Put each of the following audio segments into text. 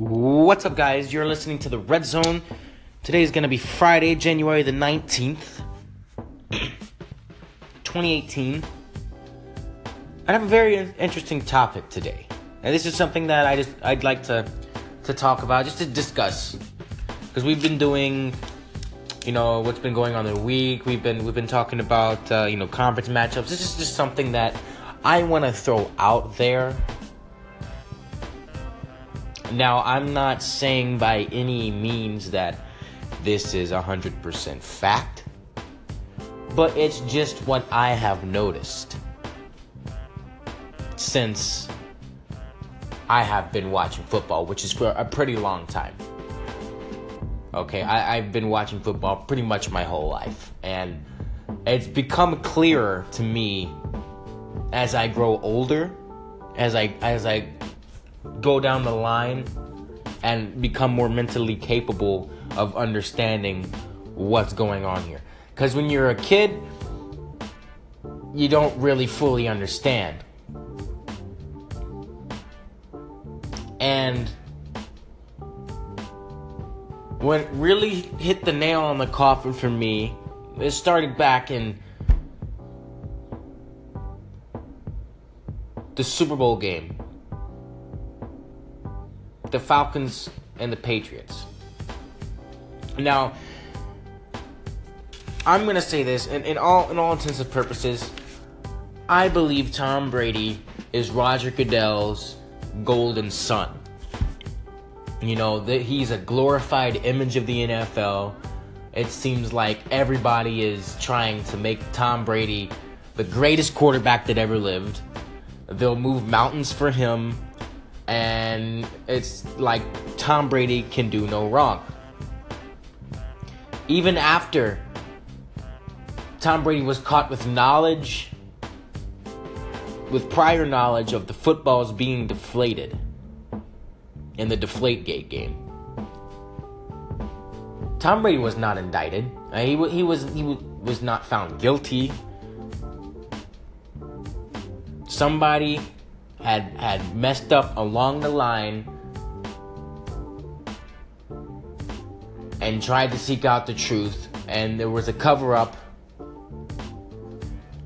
What's up, guys? You're listening to the Red Zone. Today is going to be Friday, January the 19th, 2018. I have a very interesting topic today. And this is something that I just I'd like to to talk about, just to discuss. Because we've been doing you know what's been going on in the week. We've been we've been talking about uh, you know conference matchups. This is just something that I want to throw out there. Now, I'm not saying by any means that this is 100% fact, but it's just what I have noticed since I have been watching football, which is for a pretty long time. Okay, I, I've been watching football pretty much my whole life, and it's become clearer to me as I grow older, as I as I go down the line and become more mentally capable of understanding what's going on here. Cuz when you're a kid, you don't really fully understand. And when it really hit the nail on the coffin for me, it started back in the Super Bowl game. The Falcons and the Patriots. Now, I'm gonna say this, in, in all in all intents and purposes, I believe Tom Brady is Roger Goodell's golden son. You know, that he's a glorified image of the NFL. It seems like everybody is trying to make Tom Brady the greatest quarterback that ever lived. They'll move mountains for him. And it's like Tom Brady can do no wrong. Even after Tom Brady was caught with knowledge, with prior knowledge of the footballs being deflated in the Deflategate game. Tom Brady was not indicted. Uh, he, he was he was not found guilty somebody had had messed up along the line and tried to seek out the truth and there was a cover up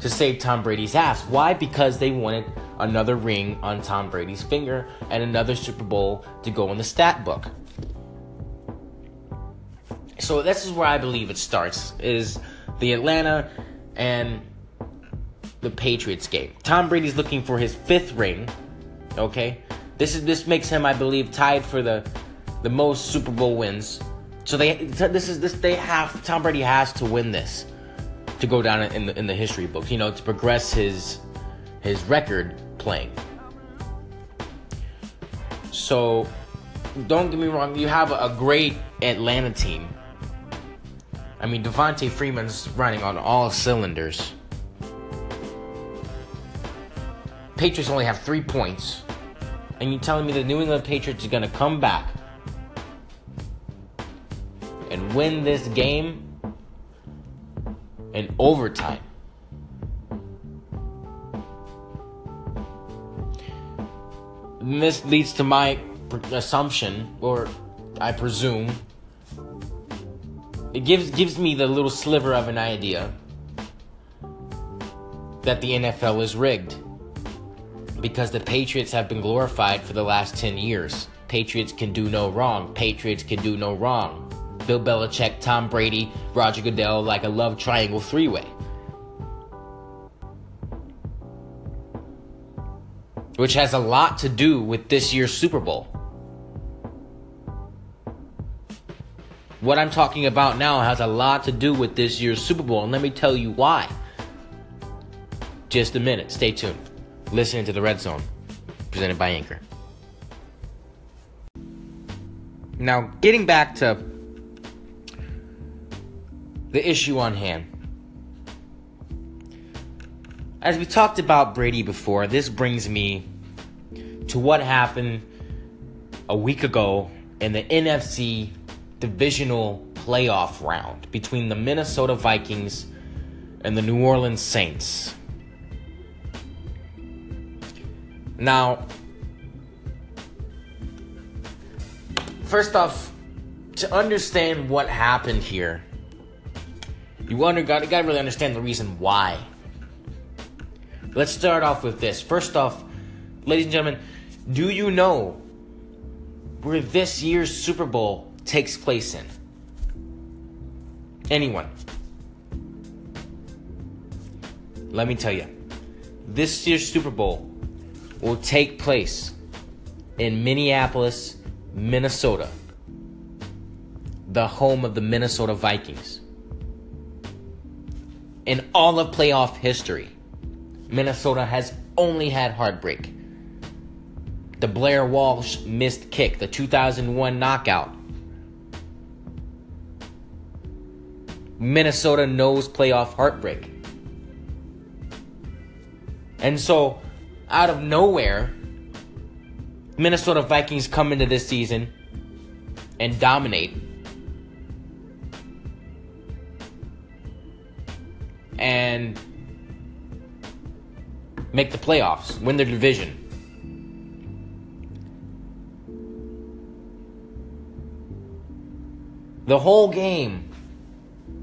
to save Tom Brady's ass. Why? Because they wanted another ring on Tom Brady's finger and another Super Bowl to go in the stat book. So this is where I believe it starts is the Atlanta and the Patriots game. Tom Brady's looking for his fifth ring. Okay, this is this makes him, I believe, tied for the the most Super Bowl wins. So they this is this they have Tom Brady has to win this to go down in the in the history books. You know, to progress his his record playing. So don't get me wrong, you have a great Atlanta team. I mean, Devonta Freeman's running on all cylinders. Patriots only have three points, and you're telling me the New England Patriots are going to come back and win this game in overtime. And this leads to my assumption, or I presume, it gives gives me the little sliver of an idea that the NFL is rigged because the Patriots have been glorified for the last 10 years. Patriots can do no wrong. Patriots can do no wrong. Bill Belichick, Tom Brady, Roger Goodell, like a love triangle three way. Which has a lot to do with this year's Super Bowl. What I'm talking about now has a lot to do with this year's Super Bowl, and let me tell you why. Just a minute, stay tuned listening to the Red Zone, presented by Anchor. Now, getting back to the issue on hand. As we talked about Brady before, this brings me to what happened a week ago in the NFC divisional playoff round between the Minnesota Vikings and the New Orleans Saints. Now, first off, to understand what happened here, you under, gotta, got to really understand the reason why. Let's start off with this. First off, ladies and gentlemen, do you know where this year's Super Bowl takes place in? Anyone? Let me tell you, this year's Super Bowl will take place in Minneapolis, Minnesota, the home of the Minnesota Vikings. In all of playoff history, Minnesota has only had heartbreak. The Blair Walsh missed kick, the 2001 knockout. Minnesota knows playoff heartbreak. And so, out of nowhere, Minnesota Vikings come into this season and dominate. And make the playoffs, win their division. The whole game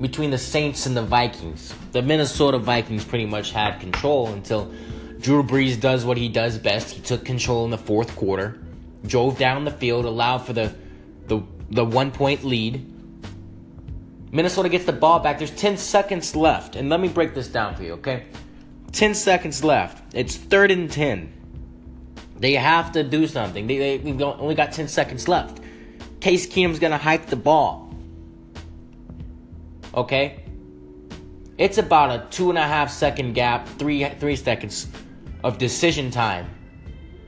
between the Saints and the Vikings, the Minnesota Vikings pretty much had control until Drew Brees does what he does best. He took control in the fourth quarter, drove down the field, allowed for the the the one point lead. Minnesota gets the ball back. There's 10 seconds left. And let me break this down for you, okay? 10 seconds left. It's third and 10. They have to do something. They, they, we've only got 10 seconds left. Case Keenum's going to hike the ball. Okay? It's about a two and a half second gap, three three seconds of decision time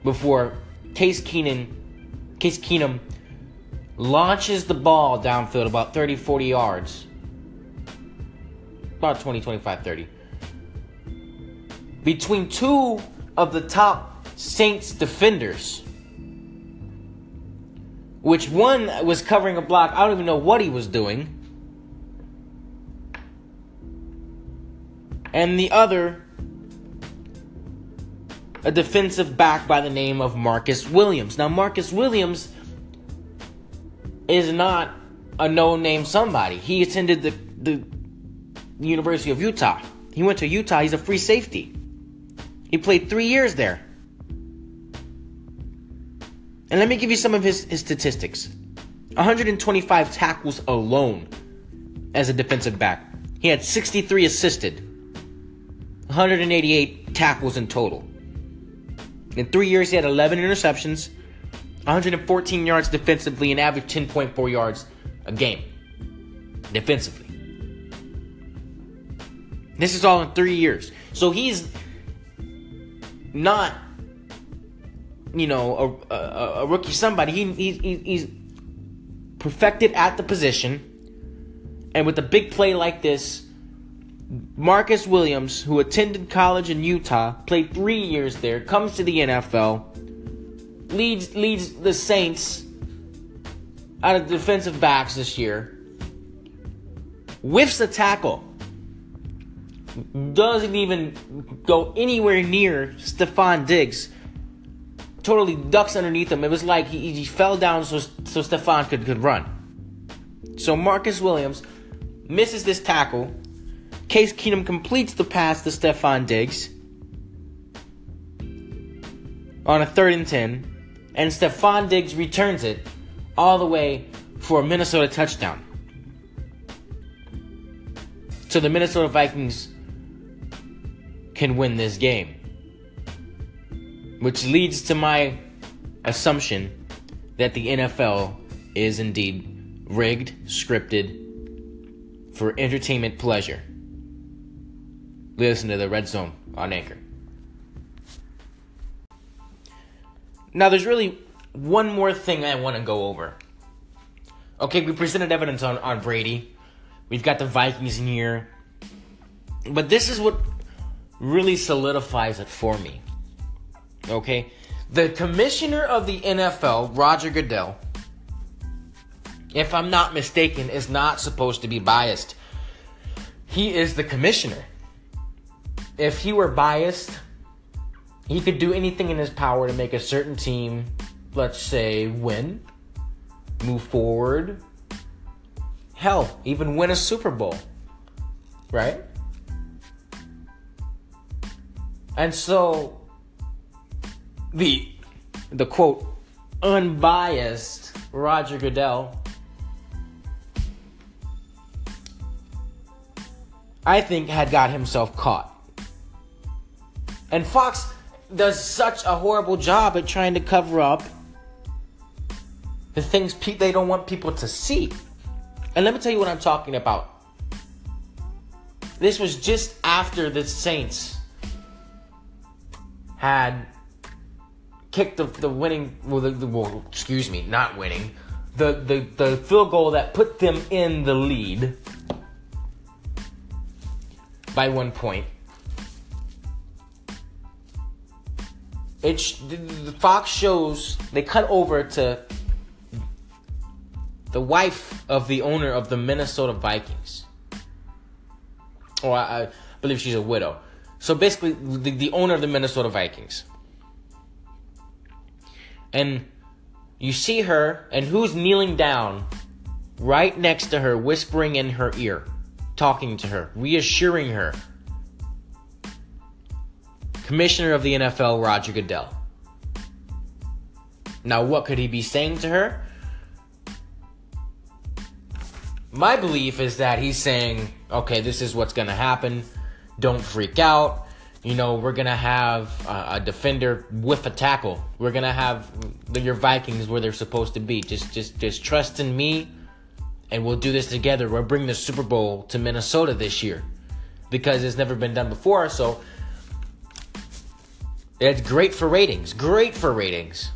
before Case Keenan Case Keenum launches the ball downfield about 30 40 yards. About 20 25 30. Between two of the top Saints defenders. Which one was covering a block, I don't even know what he was doing. And the other a defensive back by the name of Marcus Williams. Now, Marcus Williams is not a no name somebody. He attended the, the University of Utah. He went to Utah. He's a free safety. He played three years there. And let me give you some of his, his statistics 125 tackles alone as a defensive back. He had 63 assisted, 188 tackles in total. In three years, he had 11 interceptions, 114 yards defensively, and averaged 10.4 yards a game defensively. This is all in three years. So he's not, you know, a, a, a rookie somebody. He, he, he's perfected at the position. And with a big play like this, Marcus Williams, who attended college in Utah, played three years there, comes to the NFL, leads leads the Saints out of defensive backs this year, whiffs a tackle, doesn't even go anywhere near Stefon Diggs, totally ducks underneath him. It was like he, he fell down so, so Stefon could, could run. So Marcus Williams misses this tackle Case Keenum completes the pass to Stefon Diggs on a third and 10, and Stefon Diggs returns it all the way for a Minnesota touchdown. So the Minnesota Vikings can win this game. Which leads to my assumption that the NFL is indeed rigged, scripted for entertainment pleasure listen to the Red Zone on Anchor. Now, there's really one more thing I want to go over. Okay, we presented evidence on, on Brady. We've got the Vikings in here. But this is what really solidifies it for me. Okay? The commissioner of the NFL, Roger Goodell, if I'm not mistaken, is not supposed to be biased. He is the commissioner if he were biased, he could do anything in his power to make a certain team, let's say, win. move forward. Hell, even win a Super Bowl. Right? And so the the quote unbiased Roger Goodell I think had got himself caught. And Fox does such a horrible job at trying to cover up the things pe- they don't want people to see. And let me tell you what I'm talking about. This was just after the Saints had kicked the, the winning, well, the, the, well, excuse me, not winning, the, the, the field goal that put them in the lead by one point. It the Fox shows they cut over to the wife of the owner of the Minnesota Vikings. Or I, I believe she's a widow. So basically, the, the owner of the Minnesota Vikings. And you see her, and who's kneeling down right next to her, whispering in her ear, talking to her, reassuring her. Commissioner of the NFL, Roger Goodell. Now, what could he be saying to her? My belief is that he's saying, okay, this is what's going to happen. Don't freak out. You know, we're going to have a defender with a tackle. We're going to have your Vikings where they're supposed to be. Just just just trust in me and we'll do this together. We'll bring the Super Bowl to Minnesota this year because it's never been done before. So it's great for ratings. Great for ratings.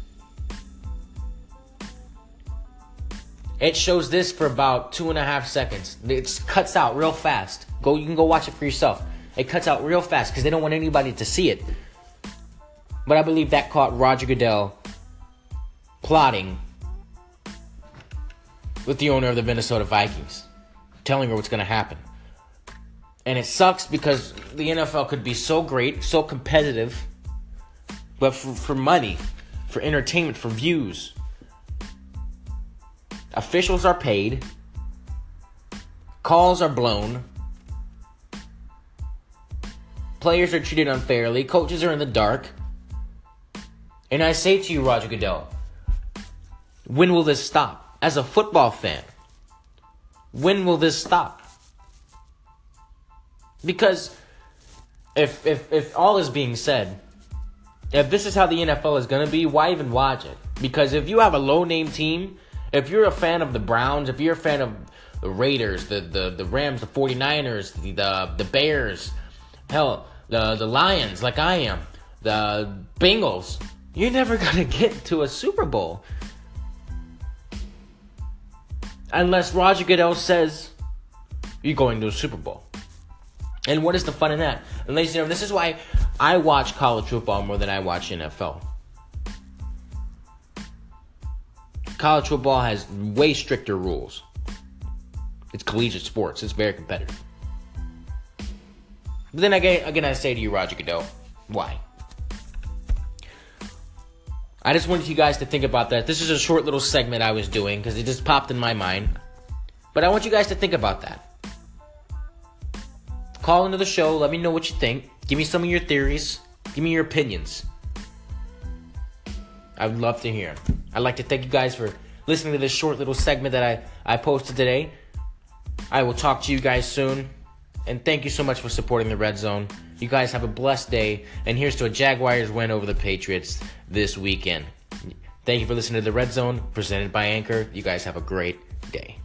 It shows this for about two and a half seconds. It cuts out real fast. Go, you can go watch it for yourself. It cuts out real fast because they don't want anybody to see it. But I believe that caught Roger Goodell plotting with the owner of the Minnesota Vikings, telling her what's going to happen. And it sucks because the NFL could be so great, so competitive, but for, for money, for entertainment, for views, Officials are paid. Calls are blown. Players are treated unfairly. Coaches are in the dark. And I say to you, Roger Goodell, when will this stop? As a football fan, when will this stop? Because if if if all is being said, if this is how the NFL is going to be, why even watch it? Because if you have a low name team if you're a fan of the Browns, if you're a fan of the Raiders, the, the, the Rams, the 49ers, the, the, the Bears, hell, the, the Lions, like I am, the Bengals, you're never going to get to a Super Bowl. Unless Roger Goodell says you're going to a Super Bowl. And what is the fun in that? And ladies and gentlemen, this is why I watch college football more than I watch NFL. college football has way stricter rules. It's collegiate sports. It's very competitive. But then again, again, I say to you, Roger Goodell, why? I just wanted you guys to think about that. This is a short little segment I was doing because it just popped in my mind. But I want you guys to think about that. Call into the show. Let me know what you think. Give me some of your theories. Give me your opinions. I would love to hear. I'd like to thank you guys for listening to this short little segment that I, I posted today. I will talk to you guys soon. And thank you so much for supporting the Red Zone. You guys have a blessed day. And here's to a Jaguars win over the Patriots this weekend. Thank you for listening to the Red Zone presented by Anchor. You guys have a great day.